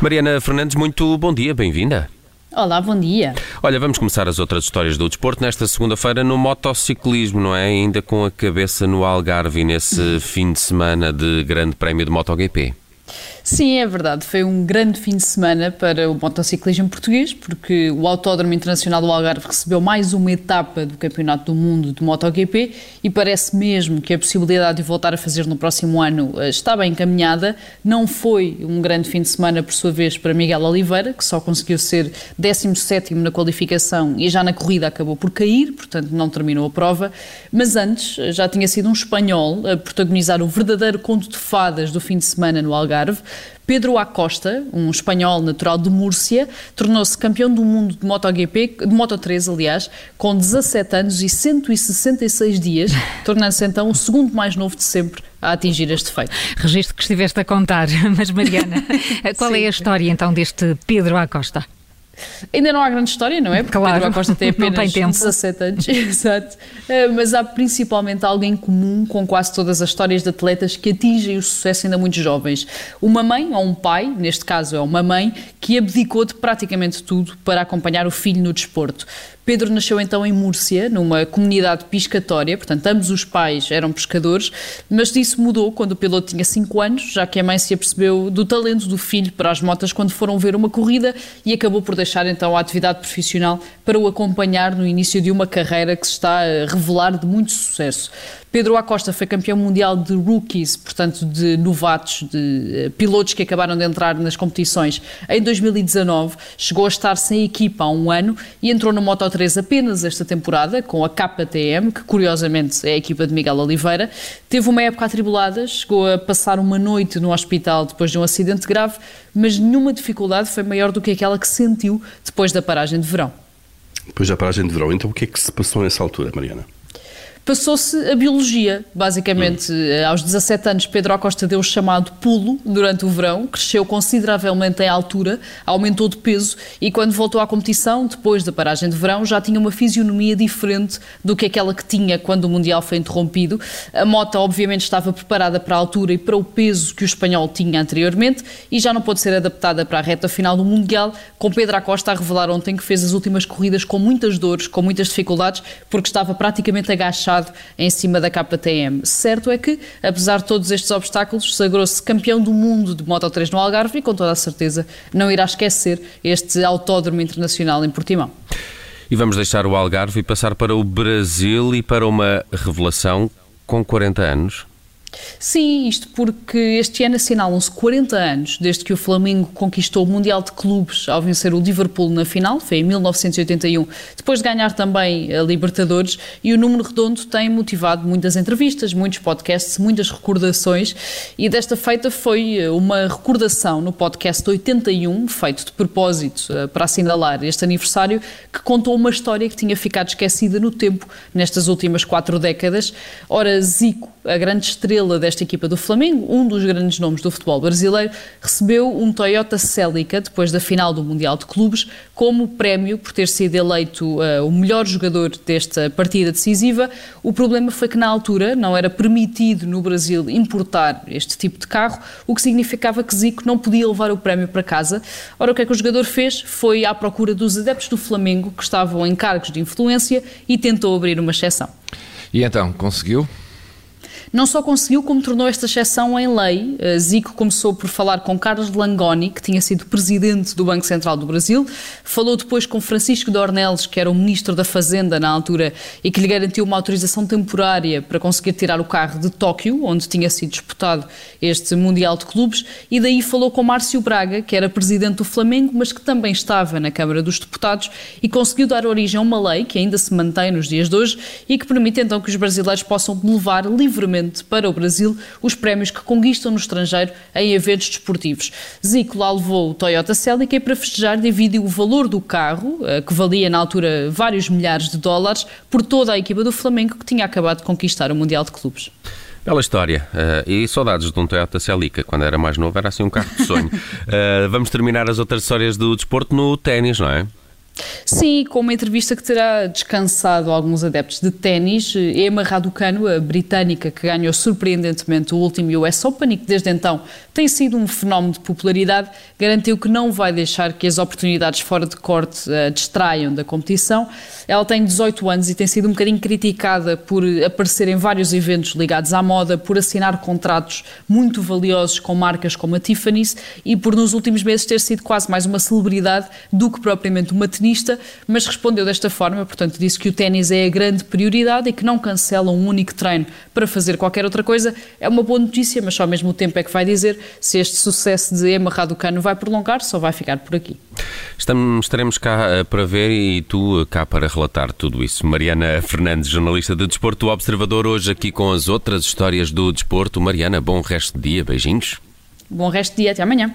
Mariana Fernandes, muito bom dia, bem-vinda. Olá, bom dia. Olha, vamos começar as outras histórias do desporto nesta segunda-feira no motociclismo, não é? Ainda com a cabeça no Algarve nesse fim de semana de Grande Prémio de MotoGP. Sim, é verdade. Foi um grande fim de semana para o motociclismo português, porque o Autódromo Internacional do Algarve recebeu mais uma etapa do Campeonato do Mundo de MotoGP e parece mesmo que a possibilidade de voltar a fazer no próximo ano eh, está bem encaminhada. Não foi um grande fim de semana, por sua vez, para Miguel Oliveira, que só conseguiu ser 17 na qualificação e já na corrida acabou por cair, portanto não terminou a prova. Mas antes já tinha sido um espanhol a protagonizar o verdadeiro conto de fadas do fim de semana no Algarve. Pedro Acosta, um espanhol natural de Múrcia, tornou-se campeão do mundo de MotoGP, de Moto3, aliás, com 17 anos e 166 dias, tornando-se então o segundo mais novo de sempre a atingir este feito. Registro que estiveste a contar, mas Mariana, qual é a história então deste Pedro Acosta? Ainda não há grande história, não é? Porque claro, Pedro Acosta tem apenas tem 17 anos, exato. Eh, mas há principalmente algo em comum com quase todas as histórias de atletas que atingem o sucesso ainda muito jovens. Uma mãe ou um pai, neste caso é uma mãe, que abdicou de praticamente tudo para acompanhar o filho no desporto. Pedro nasceu então em Múrcia, numa comunidade piscatória, portanto, ambos os pais eram pescadores, mas isso mudou quando o piloto tinha 5 anos, já que a mãe se apercebeu do talento do filho para as motas quando foram ver uma corrida e acabou por deixar então a atividade profissional para o acompanhar no início de uma carreira que se está a revelar de muito sucesso. Pedro Acosta foi campeão mundial de rookies, portanto de novatos, de uh, pilotos que acabaram de entrar nas competições em 2019. Chegou a estar sem equipa há um ano e entrou no Moto3 apenas esta temporada com a KTM, que curiosamente é a equipa de Miguel Oliveira. Teve uma época atribulada, chegou a passar uma noite no hospital depois de um acidente grave, mas nenhuma dificuldade foi maior do que aquela que sentiu depois da paragem de verão. Depois da paragem de verão, então o que é que se passou nessa altura, Mariana? Passou-se a biologia. Basicamente, hum. aos 17 anos, Pedro Acosta deu o chamado pulo durante o verão, cresceu consideravelmente em altura, aumentou de peso e quando voltou à competição, depois da paragem de verão, já tinha uma fisionomia diferente do que aquela que tinha quando o Mundial foi interrompido. A moto, obviamente, estava preparada para a altura e para o peso que o espanhol tinha anteriormente e já não pôde ser adaptada para a reta final do Mundial, com Pedro Acosta a revelar ontem que fez as últimas corridas com muitas dores, com muitas dificuldades, porque estava praticamente agachado em cima da KTM. Certo é que, apesar de todos estes obstáculos, sagrou-se campeão do mundo de Moto 3 no Algarve e com toda a certeza não irá esquecer este autódromo internacional em Portimão. E vamos deixar o Algarve e passar para o Brasil e para uma revelação com 40 anos. Sim, isto porque este ano assinalam-se 40 anos desde que o Flamengo conquistou o Mundial de Clubes ao vencer o Liverpool na final, foi em 1981, depois de ganhar também a Libertadores, e o número redondo tem motivado muitas entrevistas, muitos podcasts, muitas recordações, e desta feita foi uma recordação no podcast 81, feito de propósito eh, para assinalar este aniversário, que contou uma história que tinha ficado esquecida no tempo nestas últimas quatro décadas. Ora, Zico, a grande estrela desta equipa do Flamengo, um dos grandes nomes do futebol brasileiro, recebeu um Toyota Celica depois da final do Mundial de Clubes como prémio por ter sido eleito uh, o melhor jogador desta partida decisiva. O problema foi que na altura não era permitido no Brasil importar este tipo de carro, o que significava que Zico não podia levar o prémio para casa. Ora, o que é que o jogador fez? Foi à procura dos adeptos do Flamengo que estavam em cargos de influência e tentou abrir uma exceção. E então, conseguiu? Não só conseguiu, como tornou esta exceção em lei. Eh, Zico começou por falar com Carlos Langoni, que tinha sido presidente do Banco Central do Brasil, falou depois com Francisco Dornelles, que era o ministro da Fazenda na altura e que lhe garantiu uma autorização temporária para conseguir tirar o carro de Tóquio, onde tinha sido disputado este Mundial de Clubes, e daí falou com Márcio Braga, que era presidente do Flamengo, mas que também estava na Câmara dos Deputados e conseguiu dar origem a uma lei que ainda se mantém nos dias de hoje e que permite então que os brasileiros possam levar livremente para o Brasil os prémios que conquistam no estrangeiro em eventos desportivos. Zico lá levou o Toyota Celica e para festejar dividiu o valor do carro, eh, que valia na altura vários milhares de dólares, por toda a equipa do Flamengo que tinha acabado de conquistar o Mundial de Clubes. Bela história. Uh, e saudades de um Toyota Celica. Quando era mais novo era assim um carro de sonho. uh, vamos terminar as outras histórias do desporto no ténis, não é? Sim, com uma entrevista que terá descansado alguns adeptos de ténis. Emma Raducanu, a britânica que ganhou surpreendentemente o último US Open e que desde então tem sido um fenómeno de popularidade, garantiu que não vai deixar que as oportunidades fora de corte a distraiam da competição. Ela tem 18 anos e tem sido um bocadinho criticada por aparecer em vários eventos ligados à moda, por assinar contratos muito valiosos com marcas como a Tiffany's e por nos últimos meses ter sido quase mais uma celebridade do que propriamente uma tenista, mas respondeu desta forma, portanto disse que o ténis é a grande prioridade e que não cancela um único treino para fazer qualquer outra coisa. É uma boa notícia, mas só ao mesmo tempo é que vai dizer se este sucesso de Emma Raducanu vai prolongar, só vai ficar por aqui. Estamos, estaremos cá eh, para ver e tu eh, cá para relatar tudo isso. Mariana Fernandes, jornalista de Desporto, Observador, hoje aqui com as outras histórias do desporto. Mariana, bom resto de dia, beijinhos. Bom resto de dia, até amanhã.